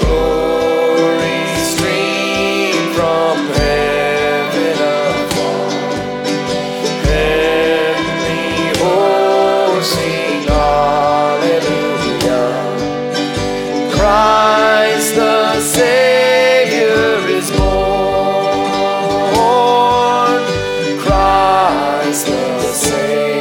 Glory stream from heaven. Heavenly hosts sing. Christ the Savior is born. Christ the Savior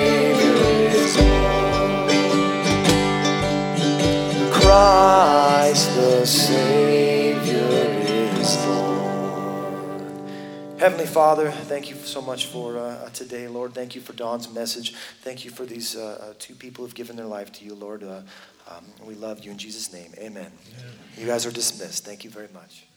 Heavenly Father, thank you so much for uh, today, Lord. Thank you for Dawn's message. Thank you for these uh, uh, two people who've given their life to you, Lord. Uh, um, we love you in Jesus' name. Amen. You guys are dismissed. Thank you very much.